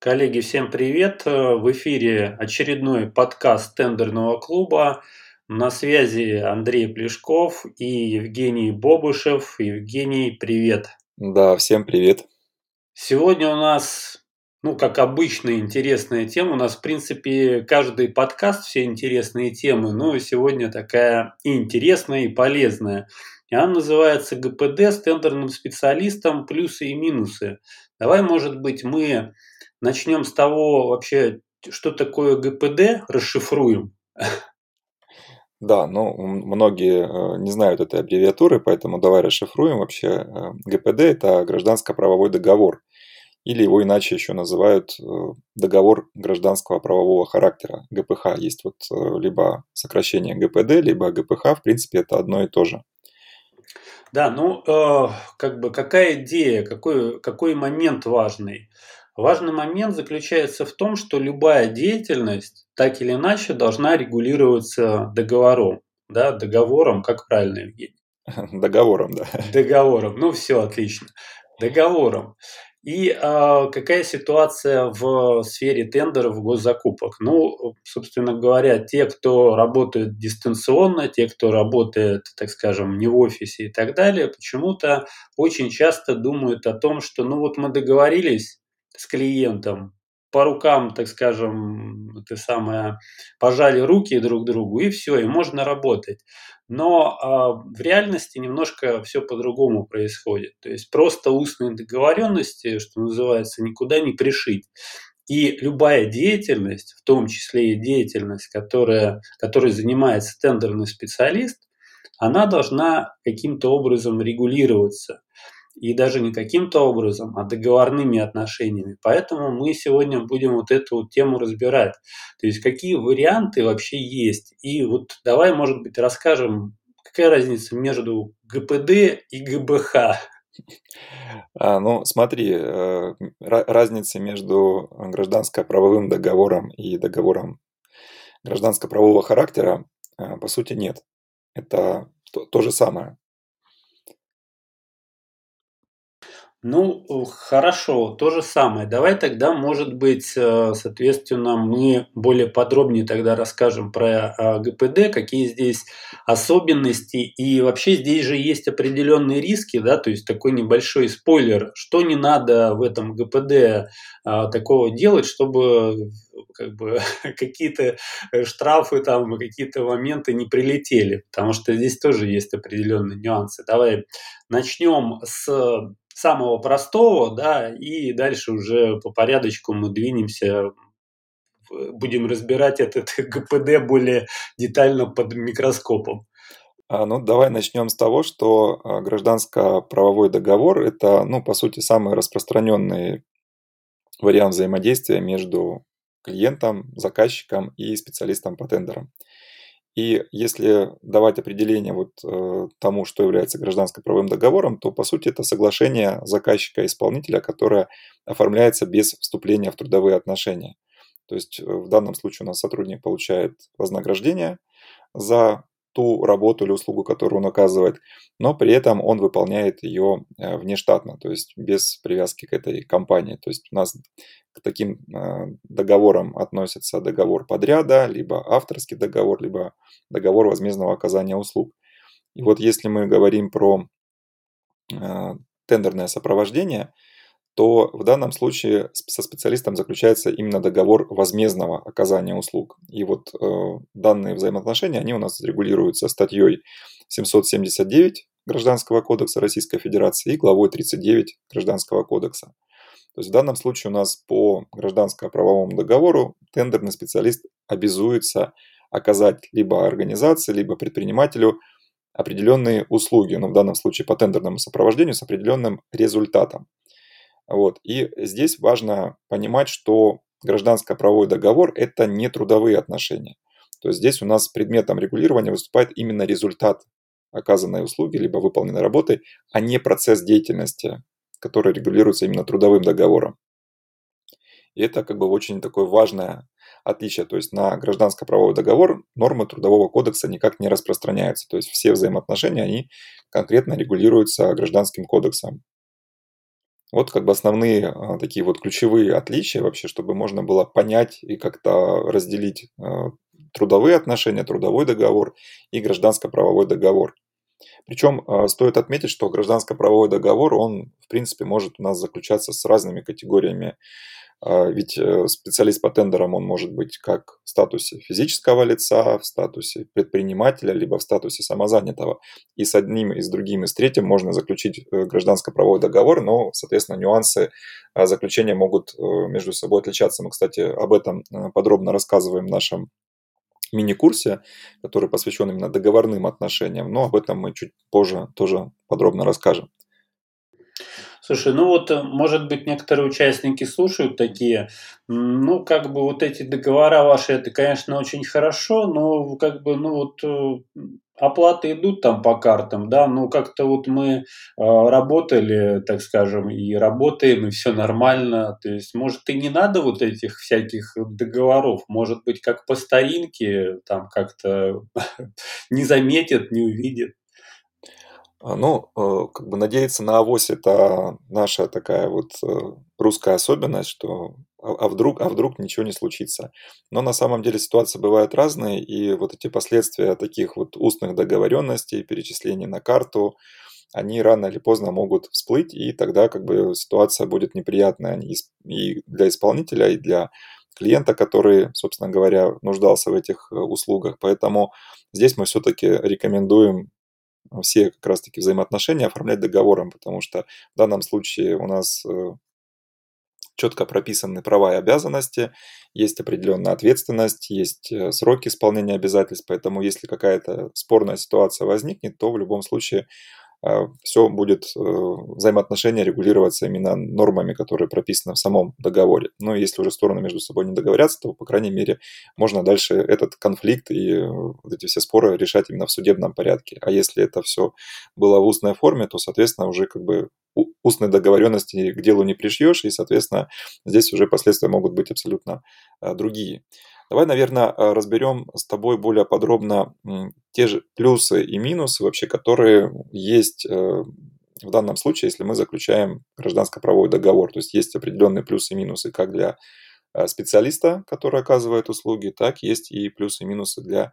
Коллеги, всем привет! В эфире очередной подкаст тендерного клуба. На связи Андрей Плешков и Евгений Бобышев. Евгений, привет! Да, всем привет! Сегодня у нас, ну, как обычно, интересная тема. У нас, в принципе, каждый подкаст все интересные темы, но сегодня такая и интересная, и полезная. И она называется ГПД с тендерным специалистом «Плюсы и минусы». Давай, может быть, мы Начнем с того вообще, что такое ГПД, расшифруем. Да, ну, многие э, не знают этой аббревиатуры, поэтому давай расшифруем вообще. Э, ГПД – это гражданско-правовой договор, или его иначе еще называют э, договор гражданского правового характера, ГПХ. Есть вот либо сокращение ГПД, либо ГПХ, в принципе, это одно и то же. Да, ну, э, как бы какая идея, какой, какой момент важный? Важный момент заключается в том, что любая деятельность так или иначе должна регулироваться договором. Да, договором, как правильно, Евгений? Договором, да. Договором. Ну, все отлично. Договором. И э, какая ситуация в сфере тендеров госзакупок? Ну, собственно говоря, те, кто работает дистанционно, те, кто работает, так скажем, не в офисе и так далее, почему-то очень часто думают о том, что ну вот мы договорились, с клиентом, по рукам, так скажем, это самое, пожали руки друг другу, и все, и можно работать. Но э, в реальности немножко все по-другому происходит. То есть просто устные договоренности, что называется, никуда не пришить. И любая деятельность, в том числе и деятельность, которая, которой занимается тендерный специалист, она должна каким-то образом регулироваться и даже не каким-то образом, а договорными отношениями. Поэтому мы сегодня будем вот эту вот тему разбирать. То есть какие варианты вообще есть. И вот давай, может быть, расскажем, какая разница между ГПД и ГБХ. А, ну, смотри, э, разницы между гражданско-правовым договором и договором гражданско-правового характера, э, по сути, нет. Это то, то же самое. Ну, хорошо, то же самое. Давай тогда, может быть, э, соответственно, мы более подробнее тогда расскажем про а, ГПД, какие здесь особенности. И вообще здесь же есть определенные риски, да, то есть такой небольшой спойлер, что не надо в этом ГПД а, такого делать, чтобы как бы какие-то штрафы там, какие-то моменты не прилетели, потому что здесь тоже есть определенные нюансы. Давай начнем с самого простого, да, и дальше уже по порядочку мы двинемся, будем разбирать этот ГПД более детально под микроскопом. А, ну, давай начнем с того, что а, гражданско-правовой договор – это, ну, по сути, самый распространенный вариант взаимодействия между клиентом, заказчиком и специалистом по тендерам. И если давать определение вот э, тому, что является гражданско-правовым договором, то по сути это соглашение заказчика и исполнителя, которое оформляется без вступления в трудовые отношения. То есть э, в данном случае у нас сотрудник получает вознаграждение за ту работу или услугу, которую он оказывает, но при этом он выполняет ее э, внештатно, то есть без привязки к этой компании. То есть у нас к таким э, договорам относится договор подряда, либо авторский договор, либо договор возмездного оказания услуг. И вот если мы говорим про э, тендерное сопровождение – то в данном случае со специалистом заключается именно договор возмездного оказания услуг. И вот э, данные взаимоотношения, они у нас регулируются статьей 779 Гражданского кодекса Российской Федерации и главой 39 Гражданского кодекса. То есть в данном случае у нас по гражданско-правовому договору тендерный специалист обязуется оказать либо организации, либо предпринимателю определенные услуги, но в данном случае по тендерному сопровождению с определенным результатом. Вот. И здесь важно понимать, что гражданско-правовой договор – это не трудовые отношения. То есть здесь у нас предметом регулирования выступает именно результат оказанной услуги либо выполненной работы, а не процесс деятельности, который регулируется именно трудовым договором. И это как бы очень такое важное отличие. То есть на гражданско-правовой договор нормы Трудового кодекса никак не распространяются. То есть все взаимоотношения, они конкретно регулируются гражданским кодексом. Вот как бы основные а, такие вот ключевые отличия вообще, чтобы можно было понять и как-то разделить а, трудовые отношения, трудовой договор и гражданско-правовой договор. Причем а, стоит отметить, что гражданско-правовой договор, он, в принципе, может у нас заключаться с разными категориями ведь э, специалист по тендерам, он может быть как в статусе физического лица, в статусе предпринимателя, либо в статусе самозанятого. И с одним, и с другим, и с третьим можно заключить э, гражданско-правовой договор, но, соответственно, нюансы а, заключения могут э, между собой отличаться. Мы, кстати, об этом подробно рассказываем в нашем мини-курсе, который посвящен именно договорным отношениям, но об этом мы чуть позже тоже подробно расскажем. Слушай, ну вот, э, может быть, некоторые участники слушают такие, ну, как бы вот эти договора ваши, это, конечно, очень хорошо, но как бы, ну вот, э, оплаты идут там по картам, да, но как-то вот мы э, работали, так скажем, и работаем, и все нормально, то есть, может, и не надо вот этих всяких договоров, может быть, как по старинке, там как-то не заметят, не увидят. А, ну, э, как бы надеяться на авось это наша такая вот э, русская особенность, что а, а вдруг, а вдруг ничего не случится. Но на самом деле ситуации бывают разные, и вот эти последствия таких вот устных договоренностей, перечислений на карту, они рано или поздно могут всплыть, и тогда как бы ситуация будет неприятная и для исполнителя, и для клиента, который, собственно говоря, нуждался в этих э, услугах. Поэтому здесь мы все-таки рекомендуем все как раз-таки взаимоотношения оформлять договором, потому что в данном случае у нас э, четко прописаны права и обязанности, есть определенная ответственность, есть э, сроки исполнения обязательств, поэтому если какая-то спорная ситуация возникнет, то в любом случае все будет э, взаимоотношения регулироваться именно нормами, которые прописаны в самом договоре. Но если уже стороны между собой не договорятся, то, по крайней мере, можно дальше этот конфликт и э, эти все споры решать именно в судебном порядке. А если это все было в устной форме, то, соответственно, уже как бы устной договоренности к делу не пришьешь, и, соответственно, здесь уже последствия могут быть абсолютно а, другие. Давай, наверное, а, разберем с тобой более подробно те же плюсы и минусы вообще, которые есть э, в данном случае, если мы заключаем гражданско-правовой договор. То есть есть определенные плюсы и минусы как для э, специалиста, который оказывает услуги, так есть и плюсы и минусы для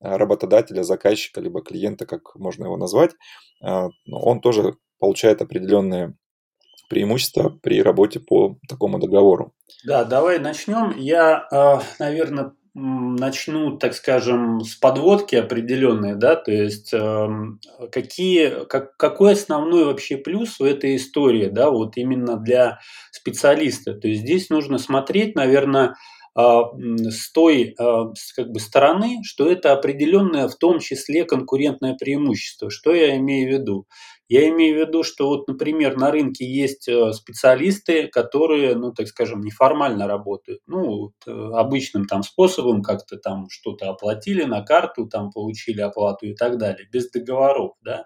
э, работодателя, заказчика, либо клиента, как можно его назвать. Он тоже получает определенные преимущества при работе по такому договору. Да, давай начнем. Я, а, наверное, начну, так скажем, с подводки определенной, да, то есть эм, какие, как, какой основной вообще плюс в этой истории, да, вот именно для специалиста. То есть здесь нужно смотреть, наверное, а, с той а, как бы, стороны, что это определенное в том числе конкурентное преимущество. Что я имею в виду? Я имею в виду, что вот, например, на рынке есть э, специалисты, которые, ну, так скажем, неформально работают, ну, вот, э, обычным там способом, как-то там что-то оплатили на карту, там получили оплату и так далее, без договоров, да.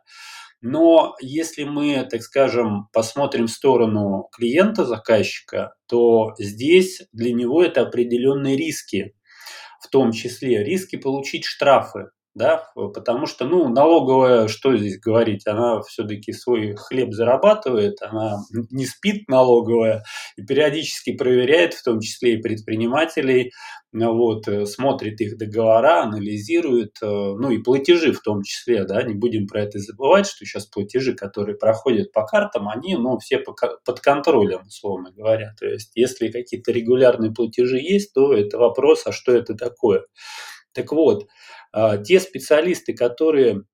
Но если мы, так скажем, посмотрим в сторону клиента-заказчика, то здесь для него это определенные риски, в том числе риски получить штрафы да, потому что, ну, налоговая, что здесь говорить, она все-таки свой хлеб зарабатывает, она не спит налоговая и периодически проверяет, в том числе и предпринимателей, вот, э, смотрит их договора, анализирует, э, ну и платежи в том числе, да, не будем про это забывать, что сейчас платежи, которые проходят по картам, они, ну, все под контролем, условно говоря, то есть если какие-то регулярные платежи есть, то это вопрос, а что это такое? Так вот, те специалисты, которые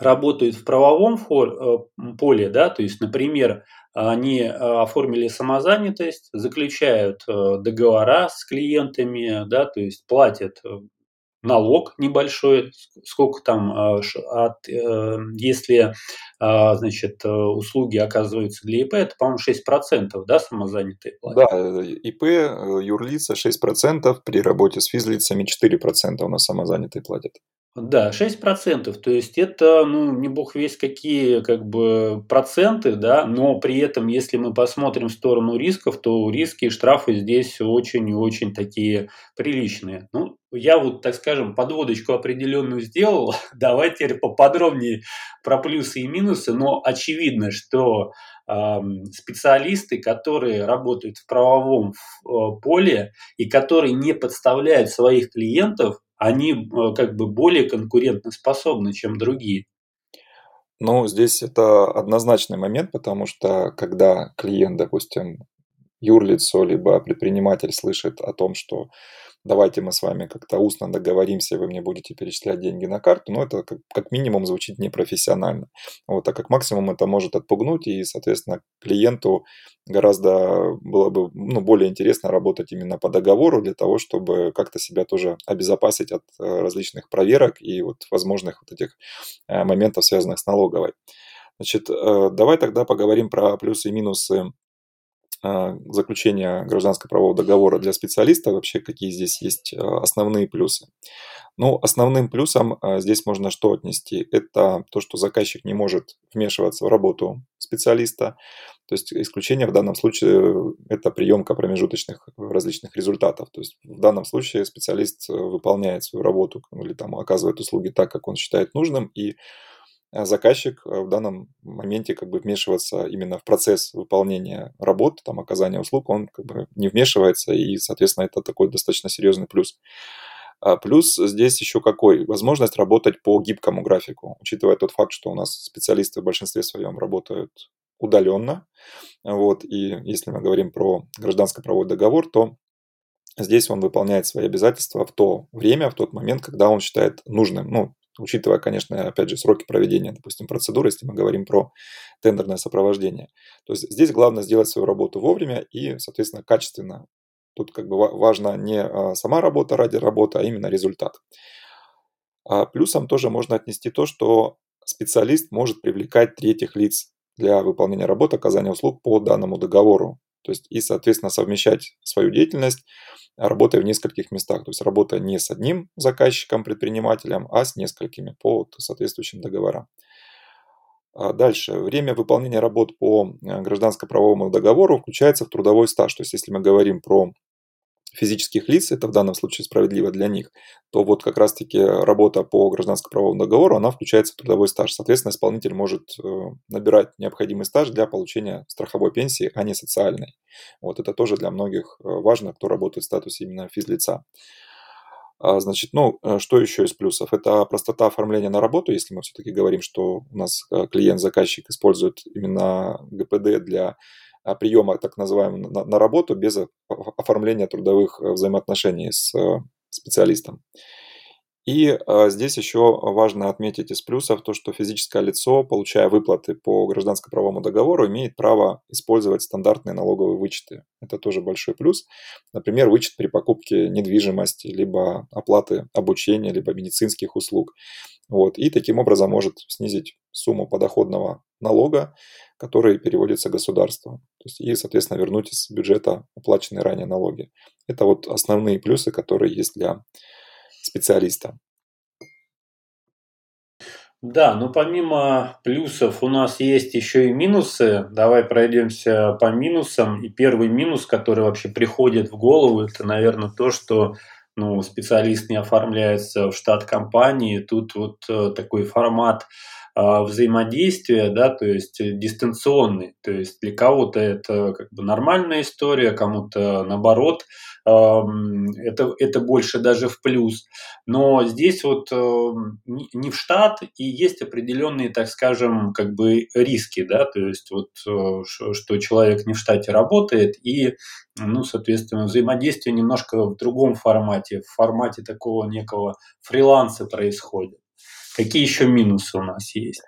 работают в правовом э, поле, да, то есть, например, они э, оформили самозанятость, заключают э, договора с клиентами, да, то есть платят налог небольшой, сколько там, от, если значит, услуги оказываются для ИП, это, по-моему, 6%, да, самозанятые платят? Да, ИП, юрлица 6%, при работе с физлицами 4% у нас самозанятые платят. Да, 6%. То есть это, ну, не бог весь какие как бы проценты, да, но при этом, если мы посмотрим в сторону рисков, то риски и штрафы здесь очень и очень такие приличные. Ну, я вот, так скажем, подводочку определенную сделал. Давайте теперь поподробнее про плюсы и минусы. Но очевидно, что э, специалисты, которые работают в правовом э, поле и которые не подставляют своих клиентов, они э, как бы более конкурентоспособны, чем другие. Ну, здесь это однозначный момент, потому что когда клиент, допустим, юрлицо, либо предприниматель слышит о том, что давайте мы с вами как-то устно договоримся, вы мне будете перечислять деньги на карту, но это как, как минимум звучит непрофессионально. Вот, а как максимум это может отпугнуть, и, соответственно, клиенту гораздо было бы ну, более интересно работать именно по договору для того, чтобы как-то себя тоже обезопасить от э, различных проверок и вот возможных вот этих э, моментов, связанных с налоговой. Значит, э, давай тогда поговорим про плюсы и минусы а, заключения гражданско-правового договора для специалиста, вообще какие здесь есть а, основные плюсы. Ну, основным плюсом а, здесь можно что отнести? Это то, что заказчик не может вмешиваться в работу специалиста. То есть исключение в данном случае – это приемка промежуточных различных результатов. То есть в данном случае специалист выполняет свою работу или там оказывает услуги так, как он считает нужным, и заказчик э, в данном моменте как бы вмешиваться именно в процесс выполнения работ, там, оказания услуг, он как бы не вмешивается, и, соответственно, это такой достаточно серьезный плюс. А плюс здесь еще какой? Возможность работать по гибкому графику, учитывая тот факт, что у нас специалисты в большинстве своем работают удаленно. Вот, и если мы говорим про гражданско-правовой договор, то здесь он выполняет свои обязательства в то время, в тот момент, когда он считает нужным. Ну, учитывая, конечно, опять же, сроки проведения, допустим, процедуры, если мы говорим про тендерное сопровождение. То есть здесь главное сделать свою работу вовремя и, соответственно, качественно. Тут как бы важна не а, сама работа ради работы, а именно результат. А плюсом тоже можно отнести то, что специалист может привлекать третьих лиц для выполнения работы, оказания услуг по данному договору. То есть и, соответственно, совмещать свою деятельность работая в нескольких местах. То есть работая не с одним заказчиком, предпринимателем, а с несколькими по соответствующим договорам. А дальше. Время выполнения работ по э, гражданско-правовому договору включается в трудовой стаж. То есть, если мы говорим про физических лиц, это в данном случае справедливо для них, то вот как раз-таки работа по гражданско-правовому договору, она включается в трудовой стаж. Соответственно, исполнитель может э, набирать необходимый стаж для получения страховой пенсии, а не социальной. Вот это тоже для многих э, важно, кто работает в статусе именно физлица. А, значит, ну, э, что еще из плюсов? Это простота оформления на работу, если мы все-таки говорим, что у нас клиент-заказчик использует именно ГПД для приема, так называемого, на, на работу без оформления трудовых э, взаимоотношений с э, специалистом. И э, здесь еще важно отметить из плюсов то, что физическое лицо, получая выплаты по гражданско-правовому договору, имеет право использовать стандартные налоговые вычеты. Это тоже большой плюс. Например, вычет при покупке недвижимости, либо оплаты обучения, либо медицинских услуг. Вот. И таким образом может снизить сумму подоходного налога, который переводится государству. То есть, и, соответственно, вернуть из бюджета уплаченные ранее налоги. Это вот основные плюсы, которые есть для специалиста. Да, но помимо плюсов у нас есть еще и минусы. Давай пройдемся по минусам. И первый минус, который вообще приходит в голову, это, наверное, то, что ну, специалист не оформляется в штат компании. Тут вот э, такой формат взаимодействия, да, то есть дистанционный. То есть для кого-то это как бы нормальная история, кому-то наоборот это, это больше даже в плюс. Но здесь вот не в штат, и есть определенные, так скажем, как бы риски, да, то есть вот э, что человек не в штате работает, и, ну, соответственно, взаимодействие немножко в другом формате, в формате такого некого фриланса происходит. Какие еще минусы у нас есть?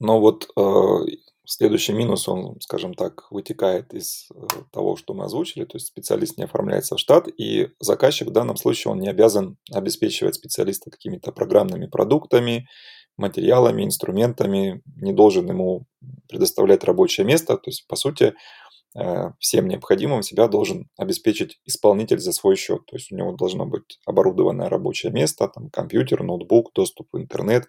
Ну вот э, Следующий минус, он, скажем так, вытекает из э, того, что мы озвучили, то есть специалист не оформляется в штат, и заказчик в данном случае он не обязан обеспечивать специалиста какими-то программными продуктами, материалами, инструментами, не должен ему предоставлять рабочее место, то есть, по сути, всем необходимым себя должен обеспечить исполнитель за свой счет. То есть у него должно быть оборудованное рабочее место, там, компьютер, ноутбук, доступ в интернет,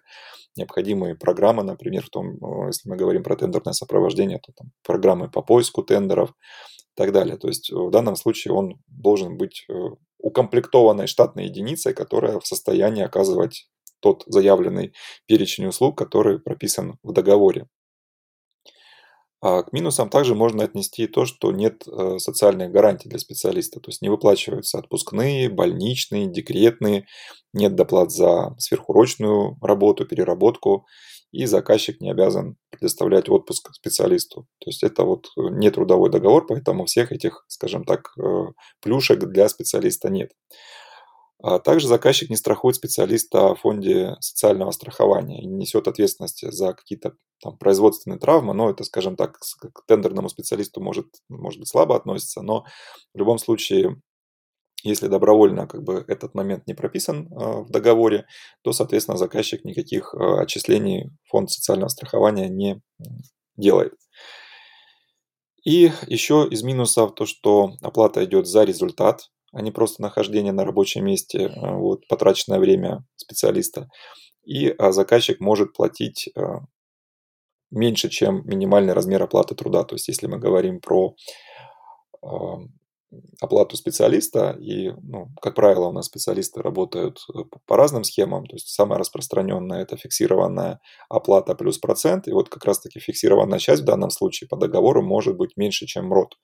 необходимые программы, например, в том, э, если мы говорим про тендерное сопровождение, то там программы по поиску тендеров и так далее. То есть в данном случае он должен быть э, укомплектованной штатной единицей, которая в состоянии оказывать тот заявленный перечень услуг, который прописан в договоре. А к минусам также можно отнести то, что нет э, социальных гарантий для специалиста, то есть не выплачиваются отпускные, больничные, декретные, нет доплат за сверхурочную работу, переработку, и заказчик не обязан предоставлять отпуск специалисту. То есть это вот э, не трудовой договор, поэтому всех этих, скажем так, э, плюшек для специалиста нет. А также заказчик не страхует специалиста в фонде социального страхования и не несет ответственности за какие-то там, производственные травмы, но это, скажем так, к тендерному специалисту может, может быть слабо относится, но в любом случае, если добровольно как бы, этот момент не прописан э, в договоре, то, соответственно, заказчик никаких э, отчислений фонд социального страхования не делает. И еще из минусов то, что оплата идет за результат, а не просто нахождение на рабочем месте, э, вот, потраченное время специалиста. И а заказчик может платить э, меньше, чем минимальный размер оплаты труда. То есть, если мы говорим про оплату специалиста, и, ну, как правило, у нас специалисты работают э, по разным схемам, то есть самая распространенная – это фиксированная оплата плюс процент, и вот как раз-таки фиксированная часть в данном случае по договору может быть меньше, чем МРОД.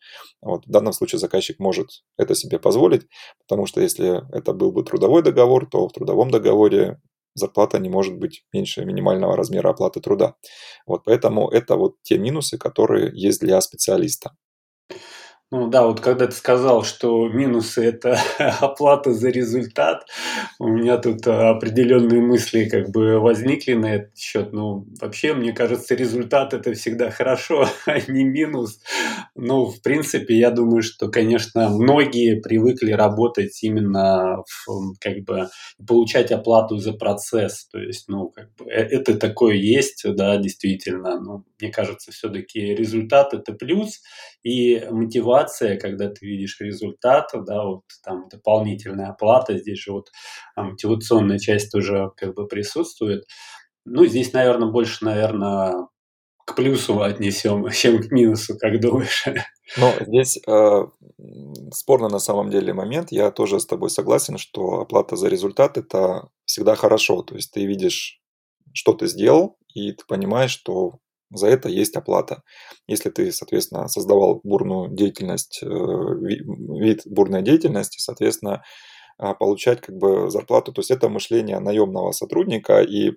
Вот в данном случае заказчик может это себе позволить, потому что если это был бы трудовой договор, то в трудовом договоре зарплата не может быть меньше минимального размера оплаты труда. Вот поэтому это вот те минусы, которые есть для специалиста. Ну да, вот когда ты сказал, что минусы – это оплата за результат, у меня тут определенные мысли как бы возникли на этот счет. Ну, вообще, мне кажется, результат – это всегда хорошо, а не минус. Ну, в принципе, я думаю, что, конечно, многие привыкли работать именно в, как бы получать оплату за процесс. То есть, ну, как бы э, это такое есть, да, действительно. Ну, мне кажется, все-таки результат – это плюс, и мотивация, когда ты видишь результат, да, вот там дополнительная оплата, здесь же вот мотивационная часть тоже как бы присутствует. Ну, здесь, наверное, больше, наверное, к плюсу отнесем, чем к минусу, как думаешь? Ну, здесь э, спорно на самом деле момент. Я тоже с тобой согласен, что оплата за результат – это всегда хорошо. То есть ты видишь, что ты сделал, и ты понимаешь, что за это есть оплата. Если ты, соответственно, создавал бурную деятельность, э, вид бурной деятельности, соответственно, а, получать как бы зарплату. То есть это мышление наемного сотрудника, и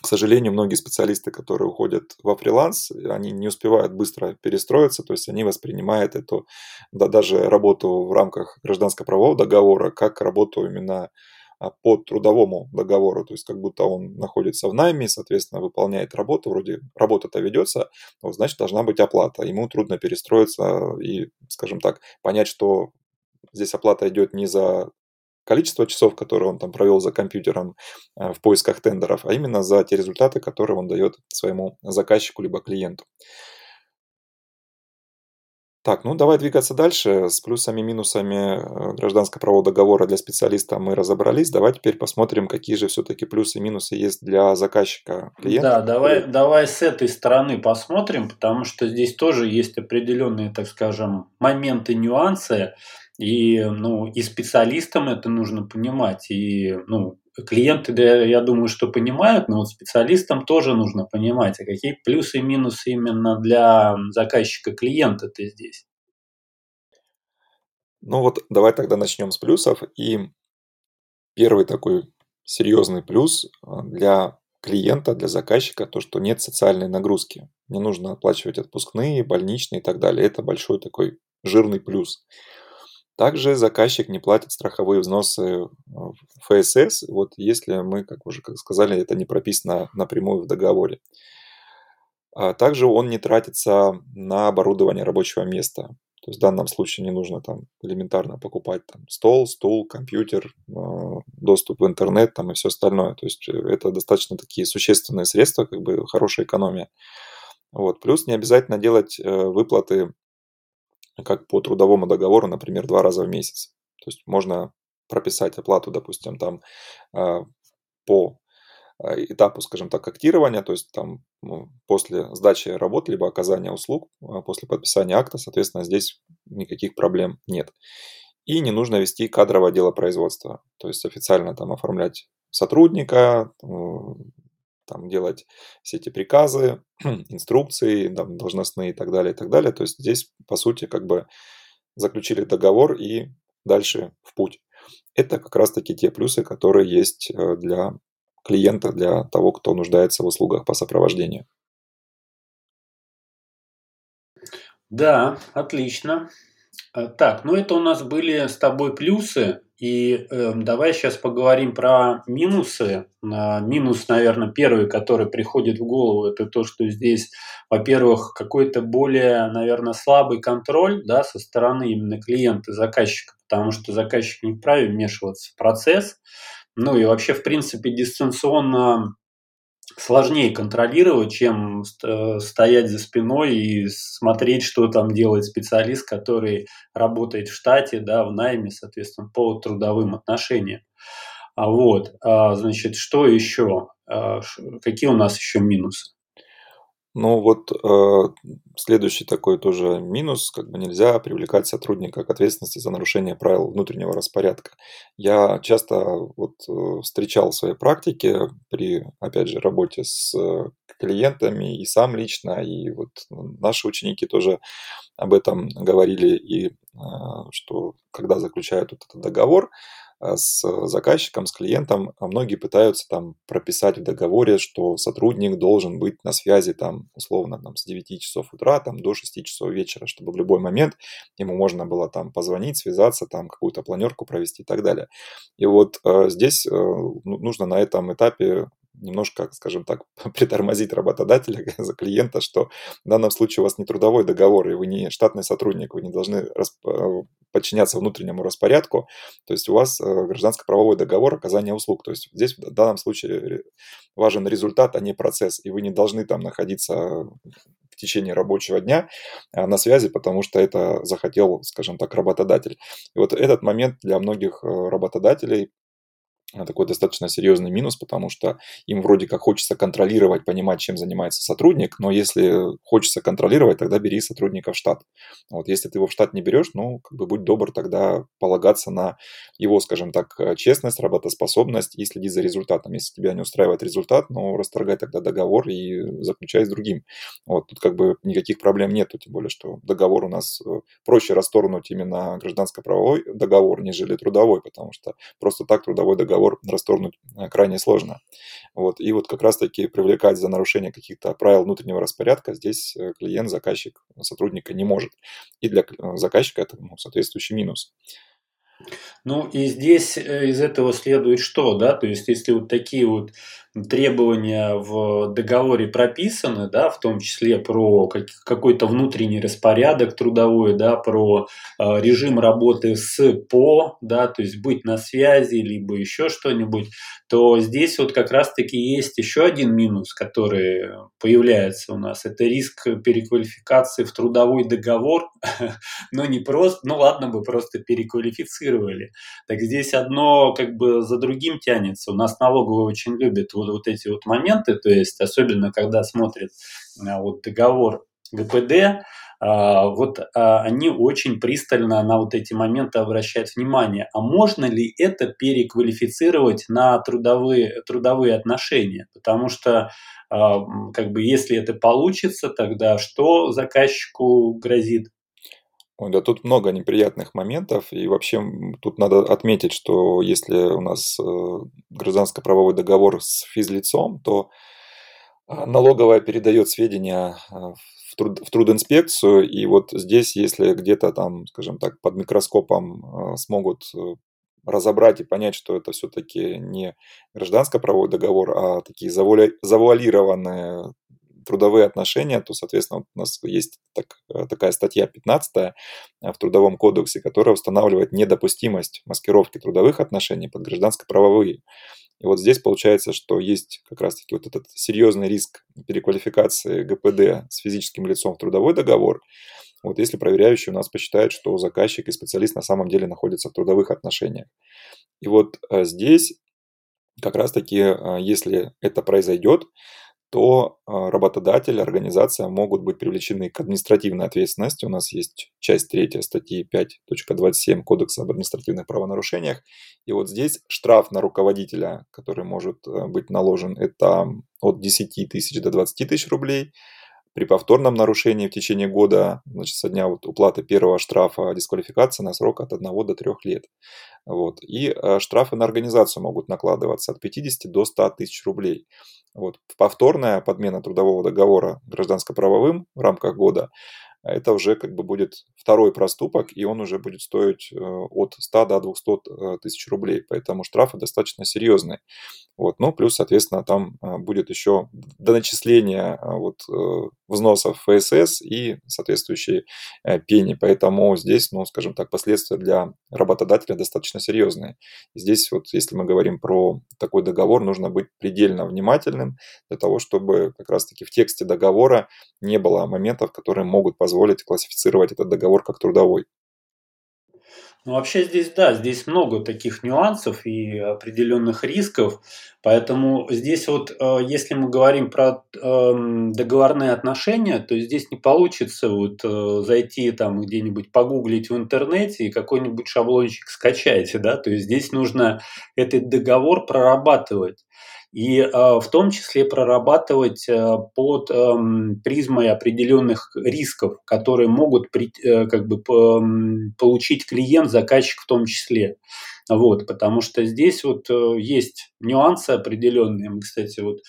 к сожалению, многие специалисты, которые уходят во фриланс, они не успевают быстро перестроиться, то есть они воспринимают эту, да, даже работу в рамках гражданско-правового договора как работу именно по трудовому договору, то есть как будто он находится в найме, соответственно, выполняет работу, вроде работа-то ведется, значит, должна быть оплата. Ему трудно перестроиться и, скажем так, понять, что здесь оплата идет не за количество часов, которые он там провел за компьютером а, в поисках тендеров, а именно за те результаты, которые он дает своему заказчику либо клиенту. Так, ну давай двигаться дальше. С плюсами и минусами э, гражданско-правового договора для специалиста мы разобрались. Давай теперь посмотрим, какие же все-таки плюсы и минусы есть для заказчика клиента. Да, давай, давай с этой стороны посмотрим, потому что здесь тоже есть определенные, так скажем, моменты, нюансы. И, ну, и специалистам это нужно понимать. И, ну, клиенты, да, я думаю, что понимают, но вот специалистам тоже нужно понимать, а какие плюсы и минусы именно для заказчика клиента ты здесь. Ну вот давай тогда начнем с плюсов. И первый такой серьезный плюс а, для клиента, для заказчика, то, что нет социальной нагрузки. Не нужно оплачивать отпускные, больничные и так далее. Это большой такой жирный плюс. Также заказчик не платит страховые взносы в ФСС, вот если мы, как уже сказали, это не прописано напрямую в договоре. А также он не тратится на оборудование рабочего места. То есть в данном случае не нужно там элементарно покупать там, стол, стул, компьютер, а, доступ в интернет там, и все остальное. То есть э, это достаточно такие существенные средства, как бы хорошая экономия. Вот. Плюс не обязательно делать э, выплаты как по трудовому договору, например, два раза в месяц. То есть можно прописать оплату, допустим, там а, по а, этапу, скажем так, актирования, то есть там ну, после сдачи работ либо оказания услуг, а, после подписания акта, соответственно, здесь никаких проблем нет. и не нужно вести кадровое дело производства. То есть официально там оформлять сотрудника, там делать все эти приказы, инструкции там, должностные и так далее, и так далее. То есть здесь, по сути, как бы заключили договор и дальше в путь. Это как раз-таки те плюсы, которые есть э, для клиента, для того, кто нуждается в услугах по сопровождению. Да, отлично. Э, так, ну это у нас были с тобой плюсы. И э, давай сейчас поговорим про минусы. А, минус, наверное, первый, который приходит в голову, это то, что здесь, во-первых, какой-то более, наверное, слабый контроль да, со стороны именно клиента, заказчика, потому что заказчик не вправе вмешиваться в процесс. Ну и вообще, в принципе, дистанционно сложнее контролировать, чем э, стоять за спиной и смотреть, что там делает специалист, который работает в штате, да, в найме, соответственно, по трудовым отношениям. А вот, а, значит, что еще? А, какие у нас еще минусы? Ну вот э, следующий такой тоже минус, как бы нельзя привлекать сотрудника к ответственности за нарушение правил внутреннего распорядка. Я часто вот э, встречал в своей практике при, опять же, работе с клиентами и сам лично, и вот наши ученики тоже об этом говорили, и э, что когда заключают вот этот договор, с заказчиком, с клиентом, а многие пытаются там прописать в договоре, что сотрудник должен быть на связи там условно там, с 9 часов утра там, до 6 часов вечера, чтобы в любой момент ему можно было там позвонить, связаться, там какую-то планерку провести и так далее. И вот э, здесь э, нужно на этом этапе немножко, скажем так, притормозить работодателя за клиента, что в данном случае у вас не трудовой договор, и вы не штатный сотрудник, вы не должны э, подчиняться внутреннему распорядку, то есть у вас э, гражданско-правовой договор оказания услуг. То есть здесь в данном случае важен результат, а не процесс, и вы не должны там находиться в течение рабочего дня а, на связи, потому что это захотел, скажем так, работодатель. И вот этот момент для многих э, работодателей такой достаточно серьезный минус, потому что им вроде как хочется контролировать, понимать, чем занимается сотрудник, но если хочется контролировать, тогда бери сотрудника в штат. Вот если ты его в штат не берешь, ну, как бы будь добр тогда полагаться на его, скажем так, честность, работоспособность и следить за результатом. Если тебя не устраивает результат, ну, расторгай тогда договор и заключай с другим. Вот тут как бы никаких проблем нету, тем более, что договор у нас э, проще расторгнуть именно гражданско-правовой договор, нежели трудовой, потому что просто так трудовой договор договор расторгнуть э, крайне сложно. Вот. И вот как раз-таки привлекать за нарушение каких-то правил внутреннего распорядка здесь э, клиент, заказчик, сотрудника не может. И для э, заказчика это ну, соответствующий минус. Ну и здесь из этого следует что, да, то есть если вот такие вот требования в договоре прописаны, да, в том числе про какой-то внутренний распорядок трудовой, да, про э, режим работы с по, да, то есть быть на связи, либо еще что-нибудь, то здесь вот как раз-таки есть еще один минус, который появляется у нас. Это риск переквалификации в трудовой договор, но не просто, ну ладно бы просто переквалифицировали. Так здесь одно как бы за другим тянется. У нас налоговые очень любят вот, вот эти вот моменты, то есть особенно когда смотрят а, вот договор ГПД, а, вот а, они очень пристально на вот эти моменты обращают внимание. А можно ли это переквалифицировать на трудовые, трудовые отношения? Потому что как бы если это получится, тогда что заказчику грозит? Да тут много неприятных моментов, и вообще тут надо отметить, что если у нас э, гражданско-правовой договор с физлицом, то а, налоговая передает сведения а, в, труд, в трудинспекцию, и вот здесь, если где-то там, скажем так, под микроскопом а, смогут э, разобрать и понять, что это все-таки не гражданско-правовой договор, а такие завуалированные трудовые отношения, то, соответственно, у нас есть так, э, такая статья 15 э, в Трудовом кодексе, которая устанавливает недопустимость маскировки трудовых отношений под гражданско-правовые. И вот здесь получается, что есть как раз-таки вот этот серьезный риск переквалификации ГПД с физическим лицом в трудовой договор, вот если проверяющий у нас посчитает, что заказчик и специалист на самом деле находятся в трудовых отношениях. И вот э, здесь как раз-таки, если это произойдет, то а, работодатель, организация могут быть привлечены к административной ответственности. У нас есть часть 3 статьи 5.27 Кодекса об административных правонарушениях. И вот здесь штраф на руководителя, который может э, быть наложен, это от 10 тысяч до 20 тысяч рублей – при повторном нарушении в течение года, значит, со дня вот уплаты первого штрафа дисквалификация на срок от 1 до 3 лет. Вот. И э, штрафы на организацию могут накладываться от 50 до 100 тысяч рублей. Вот. Повторная подмена трудового договора гражданско-правовым в рамках года это уже как бы будет второй проступок, и он уже будет стоить э, от 100 до 200 э, тысяч рублей, поэтому штрафы достаточно серьезные. Вот. Ну, плюс, соответственно, там э, будет еще доначисление вот, взносов ФСС и соответствующие пени, поэтому здесь, ну, скажем так, последствия для работодателя достаточно серьезные. Здесь вот, если мы говорим про такой договор, нужно быть предельно внимательным для того, чтобы как раз-таки в тексте договора не было моментов, которые могут позволить классифицировать этот договор как трудовой. Ну, вообще здесь, да, здесь много таких нюансов и определенных рисков, поэтому здесь вот, э, если мы говорим про эм, договорные отношения, то здесь не получится вот э, зайти там где-нибудь погуглить в интернете и какой-нибудь шаблончик скачать, да, то есть здесь нужно этот договор прорабатывать и э, в том числе прорабатывать э, под эм, призмой определенных рисков, которые могут э, как бы получить клиент, заказчик в том числе. Вот, потому что здесь вот есть нюансы определенные. Мы, кстати, вот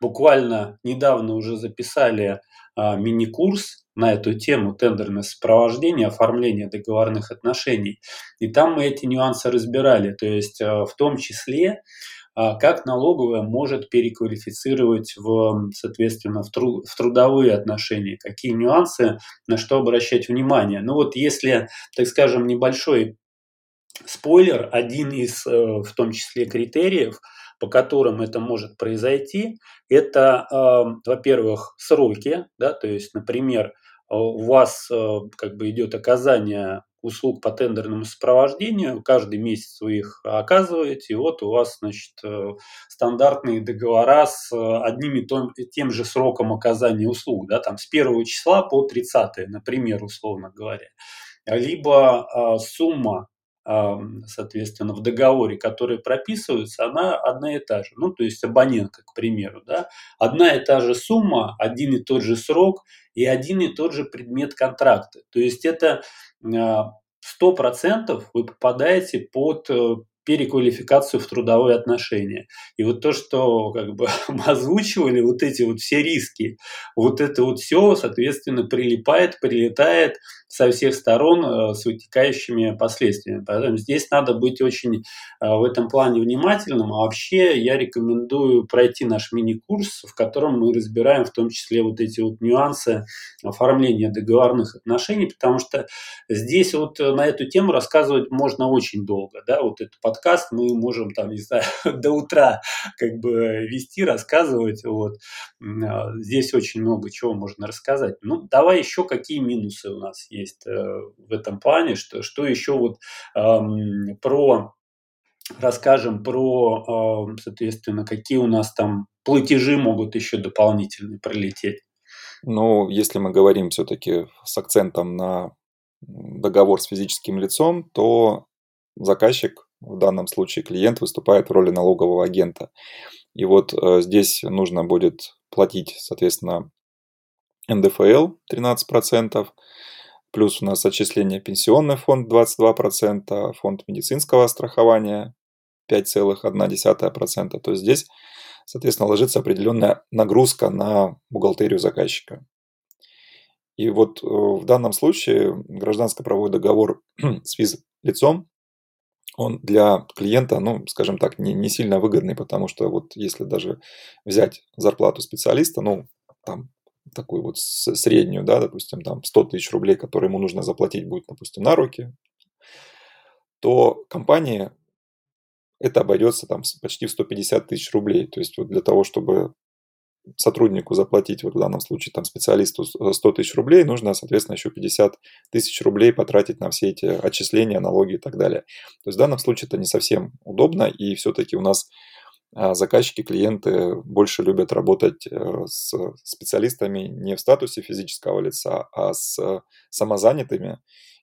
буквально недавно уже записали мини-курс на эту тему тендерное сопровождение, оформление договорных отношений. И там мы эти нюансы разбирали. То есть в том числе а как налоговая может переквалифицировать в, соответственно, в, тру, в трудовые отношения, какие нюансы, на что обращать внимание. Ну вот если, так скажем, небольшой спойлер, один из, э, в том числе, критериев, по которым это может произойти, это, э, во-первых, сроки, да, то есть, например, у вас э, как бы идет оказание услуг по тендерному сопровождению, каждый месяц вы их оказываете, и вот у вас, значит, э, стандартные договора с э, одним и тем же сроком оказания услуг, да, там с 1 числа по 30, например, условно говоря. Либо э, сумма соответственно, в договоре, который прописывается, она одна и та же. Ну, то есть абонентка, к примеру, да, одна и та же сумма, один и тот же срок и один и тот же предмет контракта. То есть это а, сто процентов вы попадаете под э, переквалификацию в трудовые отношения. И вот то, что как бы мы озвучивали, вот эти вот все риски, вот это вот все, соответственно, прилипает, прилетает со всех сторон э, с вытекающими последствиями. Поэтому здесь надо быть очень э, в этом плане внимательным. А вообще я рекомендую пройти наш мини-курс, в котором мы разбираем в том числе вот эти вот нюансы оформления договорных отношений, потому что здесь вот на эту тему рассказывать можно очень долго. Да? Вот этот подкаст мы можем там, не знаю, до утра как бы вести, рассказывать. Вот. Здесь очень много чего можно рассказать. Ну, давай еще какие минусы у нас есть есть э, в этом плане, что, что еще вот про расскажем про, соответственно, какие у нас там платежи могут еще дополнительно пролететь. Ну, если мы говорим все-таки с акцентом на договор с физическим лицом, то заказчик, в данном случае клиент, выступает в роли налогового агента. И вот э, здесь нужно будет платить, соответственно, НДФЛ 13%, Плюс у нас отчисление пенсионный фонд 22%, фонд медицинского страхования 5,1%. То есть здесь, соответственно, ложится определенная нагрузка на бухгалтерию заказчика. И вот э, в данном случае гражданско-правовой договор с физлицом, он для клиента, ну, скажем так, не, не сильно выгодный, потому что вот если даже взять зарплату специалиста, ну, там такую вот среднюю, да, допустим, там 100 тысяч рублей, которые ему нужно заплатить будет, допустим, на руки, то компании это обойдется там почти в 150 тысяч рублей. То есть вот для того, чтобы сотруднику заплатить, вот в данном случае там специалисту 100 тысяч рублей, нужно, соответственно, еще 50 тысяч рублей потратить на все эти отчисления, налоги и так далее. То есть в данном случае это не совсем удобно, и все-таки у нас заказчики, клиенты больше любят работать с специалистами не в статусе физического лица, а с самозанятыми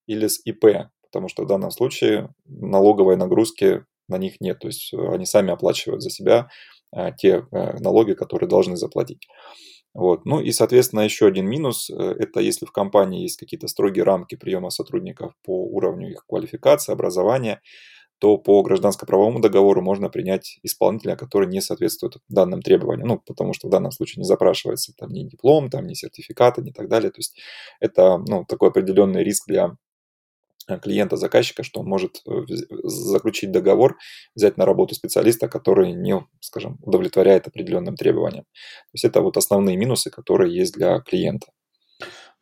или с ИП, потому что в данном случае налоговой нагрузки на них нет, то есть они сами оплачивают за себя те налоги, которые должны заплатить. Вот. Ну и, соответственно, еще один минус – это если в компании есть какие-то строгие рамки приема сотрудников по уровню их квалификации, образования, то по гражданско-правовому договору можно принять исполнителя, который не соответствует данным требованиям. Ну, потому что в данном случае не запрашивается там ни диплом, там ни сертификаты, ни так далее. То есть это ну, такой определенный риск для э, клиента, заказчика, что он может э, заключить договор, взять на работу специалиста, который не, скажем, удовлетворяет определенным требованиям. То есть это вот основные минусы, которые есть для клиента.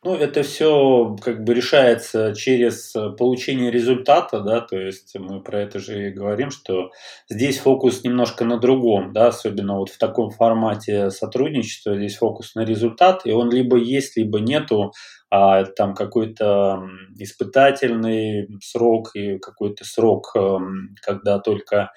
Ну, это все как бы решается через э, получение результата, да, то есть мы про это же и говорим, что здесь фокус немножко на другом, да, особенно вот в таком формате сотрудничества, здесь фокус на результат, и он либо есть, либо нету, а там какой-то испытательный срок и какой-то срок, эм, когда только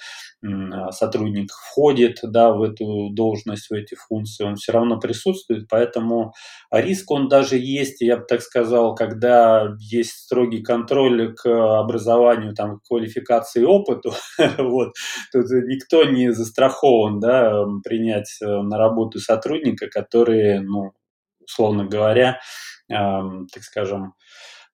сотрудник входит да, в эту должность, в эти функции, он все равно присутствует, поэтому риск он даже есть, я бы так сказал, когда есть строгий контроль к образованию, там, квалификации и опыту, вот, тут никто не застрахован да, принять э, на работу сотрудника, который, ну, условно говоря, так скажем,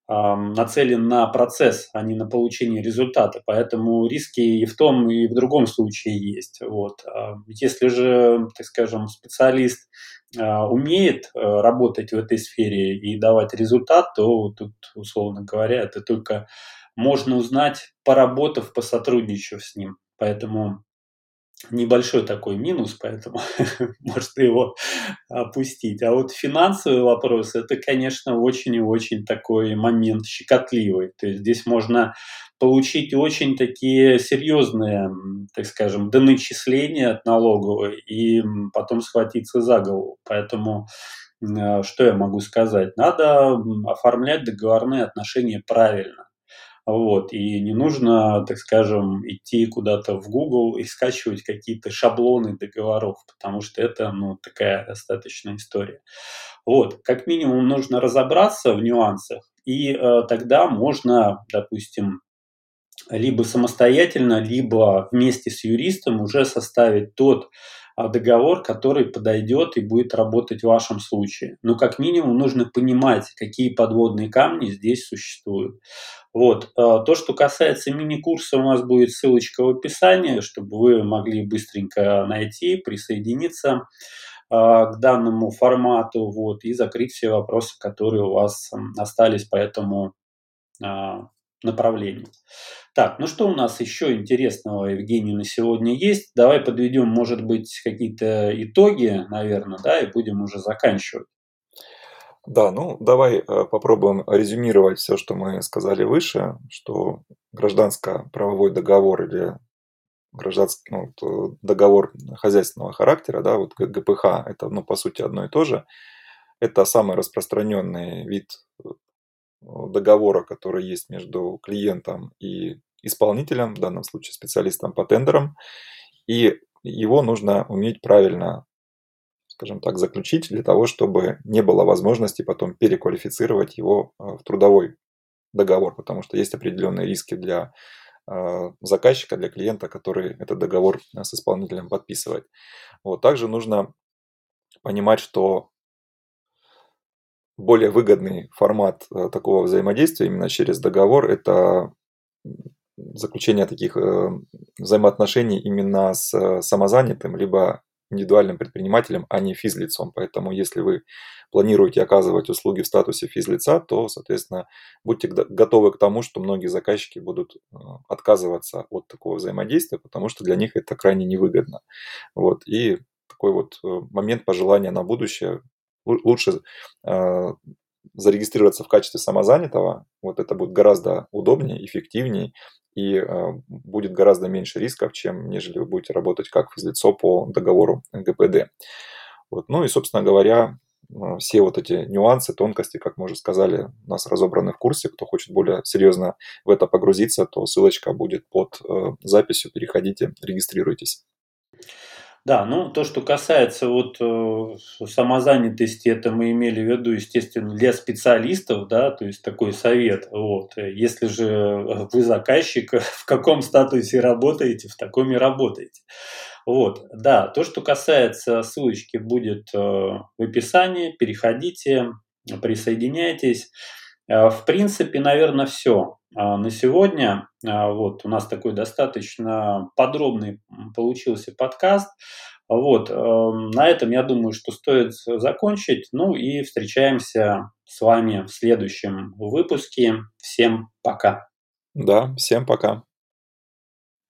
нацелен на процесс, а не на получение результата. Поэтому риски и в том, и в другом случае есть. Вот. Если же, так скажем, специалист а, умеет э, работать в этой сфере и давать результат, то тут, условно говоря, это только можно узнать, поработав, посотрудничав с ним. Поэтому небольшой такой минус, поэтому можно его опустить. А вот финансовый вопрос, это, конечно, очень и очень такой момент щекотливый. То есть здесь можно получить очень такие серьезные, так скажем, доначисления от налоговой и потом схватиться за голову. Поэтому э, что я могу сказать? Надо оформлять договорные отношения правильно. Вот, и не нужно, так скажем, идти куда-то в Google и скачивать какие-то шаблоны договоров, потому что это, ну, такая достаточная история. Вот, как минимум нужно разобраться в нюансах, и э, тогда можно, допустим, либо самостоятельно, либо вместе с юристом уже составить тот договор, который подойдет и будет работать в вашем случае. Но как минимум нужно понимать, какие подводные камни здесь существуют. Вот. А, то, что касается мини-курса, у нас будет ссылочка в описании, чтобы вы могли быстренько найти, присоединиться а, к данному формату вот, и закрыть все вопросы, которые у вас остались по этому направлению. Так, ну что у нас еще интересного, Евгений, на сегодня есть? Давай подведем, может быть, какие-то итоги, наверное, да, и будем уже заканчивать. Да, ну давай э, попробуем резюмировать все, что мы сказали выше, что гражданско-правовой договор или гражданский ну, э, договор хозяйственного характера, да, вот ГПХ, это, ну, по сути, одно и то же. Это самый распространенный вид э, договора, который есть между клиентом и исполнителем, в данном случае специалистом по тендерам, и его нужно уметь правильно, скажем так, заключить для того, чтобы не было возможности потом переквалифицировать его а, в трудовой договор, потому что есть определенные риски для а, заказчика, для клиента, который этот договор с исполнителем подписывает. Вот. Также нужно понимать, что более выгодный формат такого взаимодействия именно через договор – это заключение таких э, взаимоотношений именно с э, самозанятым, либо индивидуальным предпринимателем, а не физлицом. Поэтому если вы планируете оказывать услуги в статусе физлица, то, соответственно, будьте готовы к тому, что многие заказчики будут э, отказываться от такого взаимодействия, потому что для них это крайне невыгодно. Вот. И такой вот момент пожелания на будущее. Лучше зарегистрироваться в качестве самозанятого, вот это будет гораздо удобнее, эффективнее и э, будет гораздо меньше рисков, чем нежели вы будете работать как физлицо по договору ГПД. Вот. Ну и, собственно говоря, э, все вот эти нюансы, тонкости, как мы уже сказали, у нас разобраны в курсе. Кто хочет более серьезно в это погрузиться, то ссылочка будет под э, записью. Переходите, регистрируйтесь. Да, ну то, что касается вот э, самозанятости, это мы имели в виду, естественно, для специалистов, да, то есть такой совет. Вот. Если же вы заказчик, в каком статусе работаете, в таком и работаете. Вот, да, то, что касается ссылочки, будет э, в описании, переходите, присоединяйтесь. Э, в принципе, наверное, все на сегодня. А, вот у нас такой достаточно подробный получился подкаст. Вот, эм, на этом я думаю, что стоит закончить. Ну и встречаемся с вами в следующем выпуске. Всем пока. Да, всем пока.